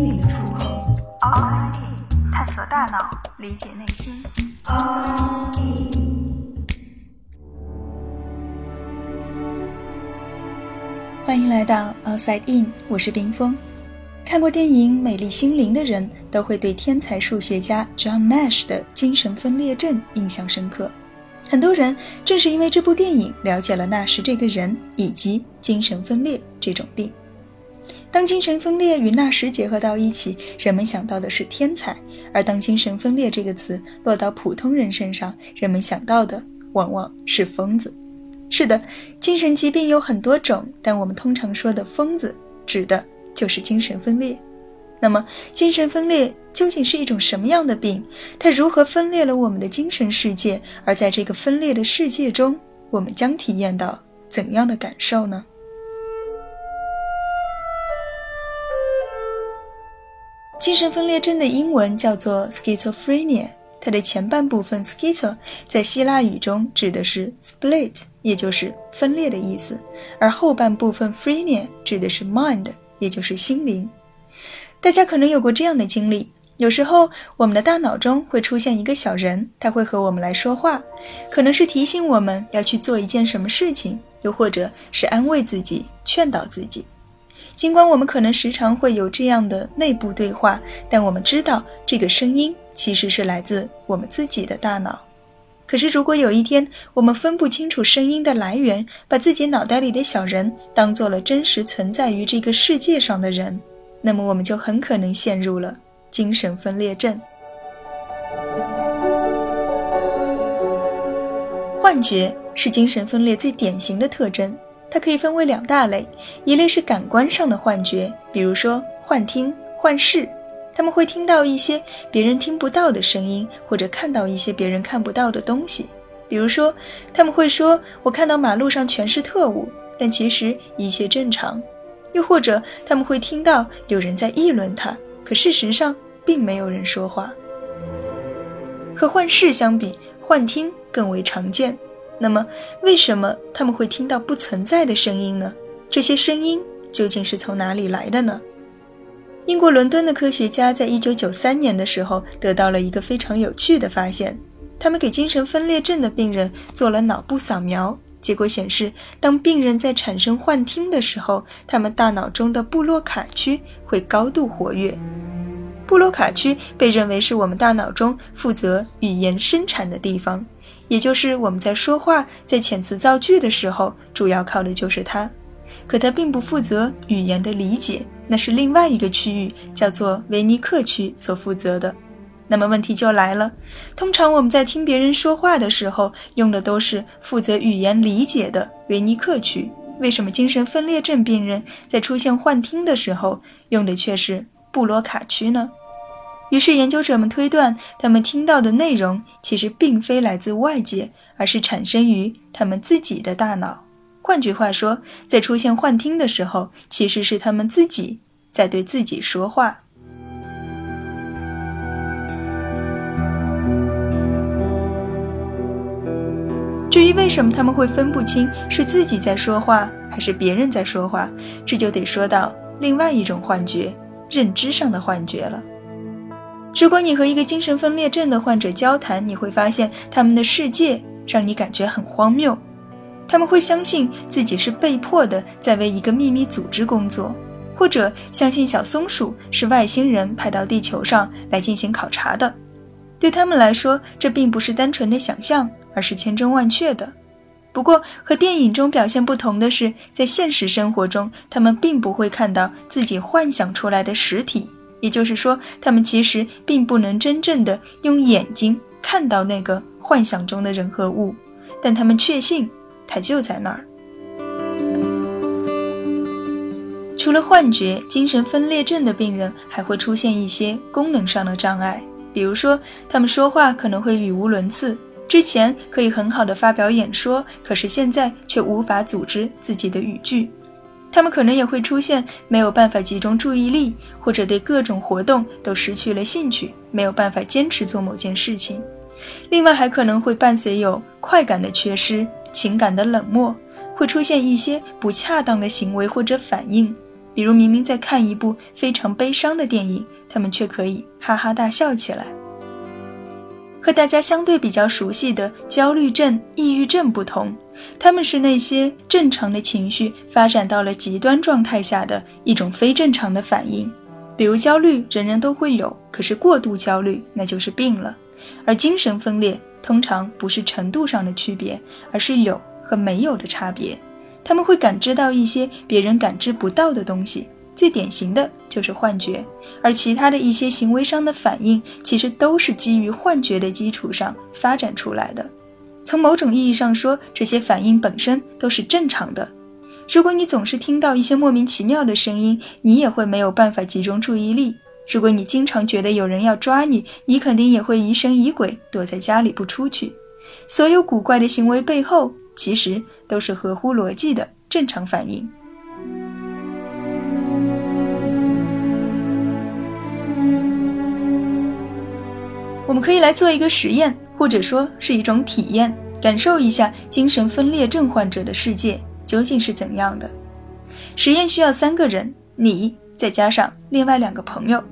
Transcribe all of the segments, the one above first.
心灵的出口。Outside In，探索大脑，理解内心。Outside In。欢迎来到 Outside In，我是冰峰。看过电影《美丽心灵》的人都会对天才数学家 John Nash 的精神分裂症印象深刻。很多人正是因为这部电影了解了纳什这个人以及精神分裂这种病。当精神分裂与纳什结合到一起，人们想到的是天才；而当精神分裂这个词落到普通人身上，人们想到的往往是疯子。是的，精神疾病有很多种，但我们通常说的疯子，指的就是精神分裂。那么，精神分裂究竟是一种什么样的病？它如何分裂了我们的精神世界？而在这个分裂的世界中，我们将体验到怎样的感受呢？精神分裂症的英文叫做 schizophrenia，它的前半部分 schizo 在希腊语中指的是 split，也就是分裂的意思，而后半部分 phrenia 指的是 mind，也就是心灵。大家可能有过这样的经历：有时候我们的大脑中会出现一个小人，他会和我们来说话，可能是提醒我们要去做一件什么事情，又或者是安慰自己、劝导自己。尽管我们可能时常会有这样的内部对话，但我们知道这个声音其实是来自我们自己的大脑。可是，如果有一天我们分不清楚声音的来源，把自己脑袋里的小人当做了真实存在于这个世界上的人，那么我们就很可能陷入了精神分裂症。幻觉是精神分裂最典型的特征，它可以分为两大类：一类是感官上的幻觉，比如说幻听、幻视，他们会听到一些别人听不到的声音，或者看到一些别人看不到的东西。比如说，他们会说：“我看到马路上全是特务，但其实一切正常。”又或者他们会听到有人在议论他，可事实上并没有人说话。和幻视相比，幻听更为常见。那么，为什么他们会听到不存在的声音呢？这些声音究竟是从哪里来的呢？英国伦敦的科学家在一九九三年的时候得到了一个非常有趣的发现，他们给精神分裂症的病人做了脑部扫描。结果显示，当病人在产生幻听的时候，他们大脑中的布洛卡区会高度活跃。布洛卡区被认为是我们大脑中负责语言生产的地方，也就是我们在说话、在遣词造句的时候，主要靠的就是它。可它并不负责语言的理解，那是另外一个区域，叫做维尼克区所负责的。那么问题就来了，通常我们在听别人说话的时候，用的都是负责语言理解的维尼克区。为什么精神分裂症病人在出现幻听的时候，用的却是布罗卡区呢？于是研究者们推断，他们听到的内容其实并非来自外界，而是产生于他们自己的大脑。换句话说，在出现幻听的时候，其实是他们自己在对自己说话。至于为什么他们会分不清是自己在说话还是别人在说话，这就得说到另外一种幻觉——认知上的幻觉了。如果你和一个精神分裂症的患者交谈，你会发现他们的世界让你感觉很荒谬。他们会相信自己是被迫的在为一个秘密组织工作，或者相信小松鼠是外星人派到地球上来进行考察的。对他们来说，这并不是单纯的想象。而是千真万确的。不过，和电影中表现不同的是，在现实生活中，他们并不会看到自己幻想出来的实体。也就是说，他们其实并不能真正的用眼睛看到那个幻想中的人和物，但他们确信它就在那儿。除了幻觉，精神分裂症的病人还会出现一些功能上的障碍，比如说，他们说话可能会语无伦次。之前可以很好的发表演说，可是现在却无法组织自己的语句。他们可能也会出现没有办法集中注意力，或者对各种活动都失去了兴趣，没有办法坚持做某件事情。另外，还可能会伴随有快感的缺失、情感的冷漠，会出现一些不恰当的行为或者反应。比如明明在看一部非常悲伤的电影，他们却可以哈哈大笑起来。和大家相对比较熟悉的焦虑症、抑郁症不同，他们是那些正常的情绪发展到了极端状态下的一种非正常的反应。比如焦虑，人人都会有，可是过度焦虑那就是病了。而精神分裂通常不是程度上的区别，而是有和没有的差别。他们会感知到一些别人感知不到的东西。最典型的就是幻觉，而其他的一些行为上的反应，其实都是基于幻觉的基础上发展出来的。从某种意义上说，这些反应本身都是正常的。如果你总是听到一些莫名其妙的声音，你也会没有办法集中注意力。如果你经常觉得有人要抓你，你肯定也会疑神疑鬼，躲在家里不出去。所有古怪的行为背后，其实都是合乎逻辑的正常反应。我们可以来做一个实验，或者说是一种体验，感受一下精神分裂症患者的世界究竟是怎样的。实验需要三个人，你再加上另外两个朋友，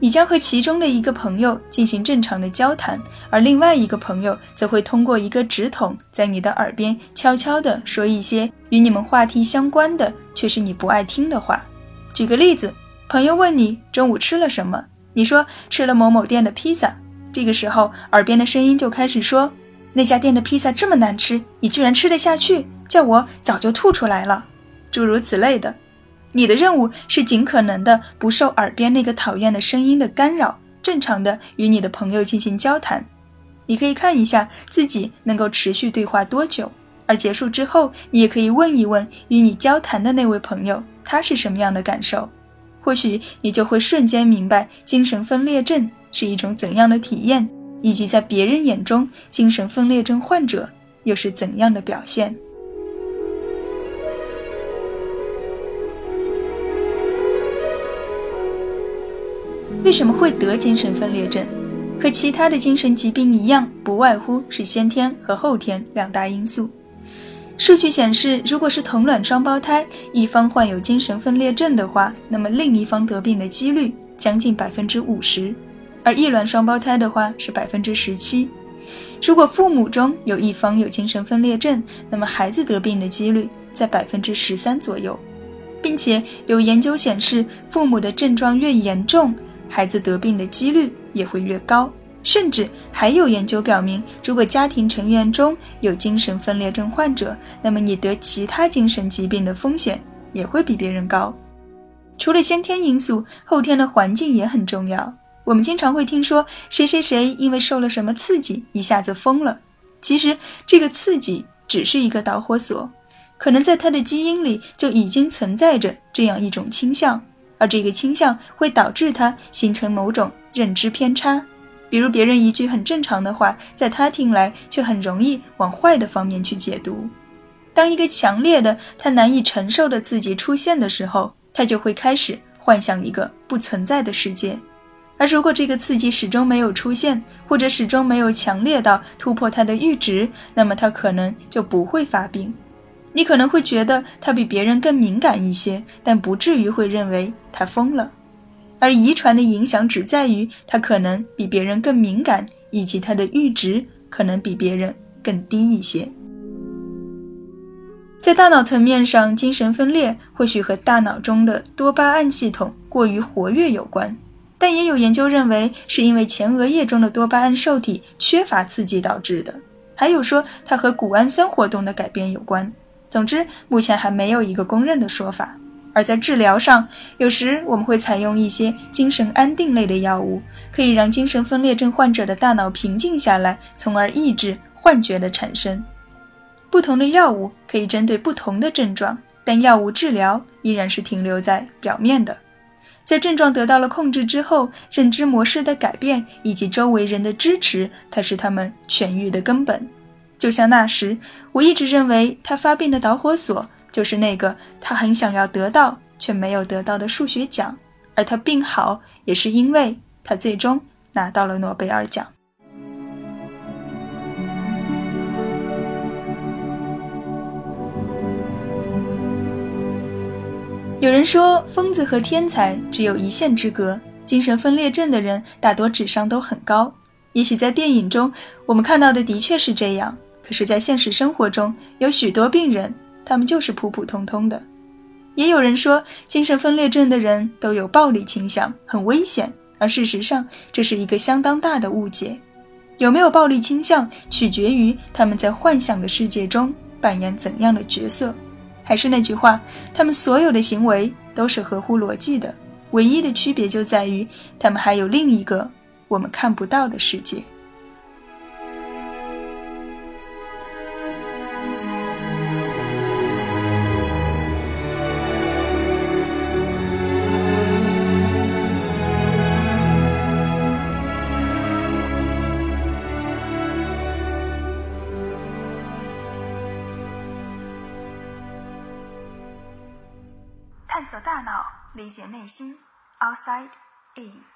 你将和其中的一个朋友进行正常的交谈，而另外一个朋友则会通过一个纸筒在你的耳边悄悄地说一些与你们话题相关的，却是你不爱听的话。举个例子，朋友问你中午吃了什么，你说吃了某某店的披萨。这个时候，耳边的声音就开始说：“那家店的披萨这么难吃，你居然吃得下去？叫我早就吐出来了。”诸如此类的。你的任务是尽可能的不受耳边那个讨厌的声音的干扰，正常的与你的朋友进行交谈。你可以看一下自己能够持续对话多久，而结束之后，你也可以问一问与你交谈的那位朋友，他是什么样的感受。或许你就会瞬间明白精神分裂症。是一种怎样的体验，以及在别人眼中，精神分裂症患者又是怎样的表现？为什么会得精神分裂症？和其他的精神疾病一样，不外乎是先天和后天两大因素。数据显示，如果是同卵双胞胎，一方患有精神分裂症的话，那么另一方得病的几率将近百分之五十。而异卵双胞胎的话是百分之十七。如果父母中有一方有精神分裂症，那么孩子得病的几率在百分之十三左右，并且有研究显示，父母的症状越严重，孩子得病的几率也会越高。甚至还有研究表明，如果家庭成员中有精神分裂症患者，那么你得其他精神疾病的风险也会比别人高。除了先天因素，后天的环境也很重要。我们经常会听说谁谁谁因为受了什么刺激一下子疯了，其实这个刺激只是一个导火索，可能在他的基因里就已经存在着这样一种倾向，而这个倾向会导致他形成某种认知偏差，比如别人一句很正常的话，在他听来却很容易往坏的方面去解读。当一个强烈的他难以承受的刺激出现的时候，他就会开始幻想一个不存在的世界。而如果这个刺激始终没有出现，或者始终没有强烈到突破它的阈值，那么他可能就不会发病。你可能会觉得他比别人更敏感一些，但不至于会认为他疯了。而遗传的影响只在于他可能比别人更敏感，以及他的阈值可能比别人更低一些。在大脑层面上，精神分裂或许和大脑中的多巴胺系统过于活跃有关。但也有研究认为，是因为前额叶中的多巴胺受体缺乏刺激导致的，还有说它和谷氨酸活动的改变有关。总之，目前还没有一个公认的说法。而在治疗上，有时我们会采用一些精神安定类的药物，可以让精神分裂症患者的大脑平静下来，从而抑制幻觉的产生。不同的药物可以针对不同的症状，但药物治疗依然是停留在表面的。在症状得到了控制之后，认知模式的改变以及周围人的支持，才是他们痊愈的根本。就像那时，我一直认为他发病的导火索就是那个他很想要得到却没有得到的数学奖，而他病好也是因为他最终拿到了诺贝尔奖。有人说，疯子和天才只有一线之隔，精神分裂症的人大多智商都很高。也许在电影中我们看到的的确是这样，可是，在现实生活中，有许多病人，他们就是普普通通的。也有人说，精神分裂症的人都有暴力倾向，很危险。而事实上，这是一个相当大的误解。有没有暴力倾向，取决于他们在幻想的世界中扮演怎样的角色。还是那句话，他们所有的行为都是合乎逻辑的，唯一的区别就在于他们还有另一个我们看不到的世界。大脑，理解内心，Outside In。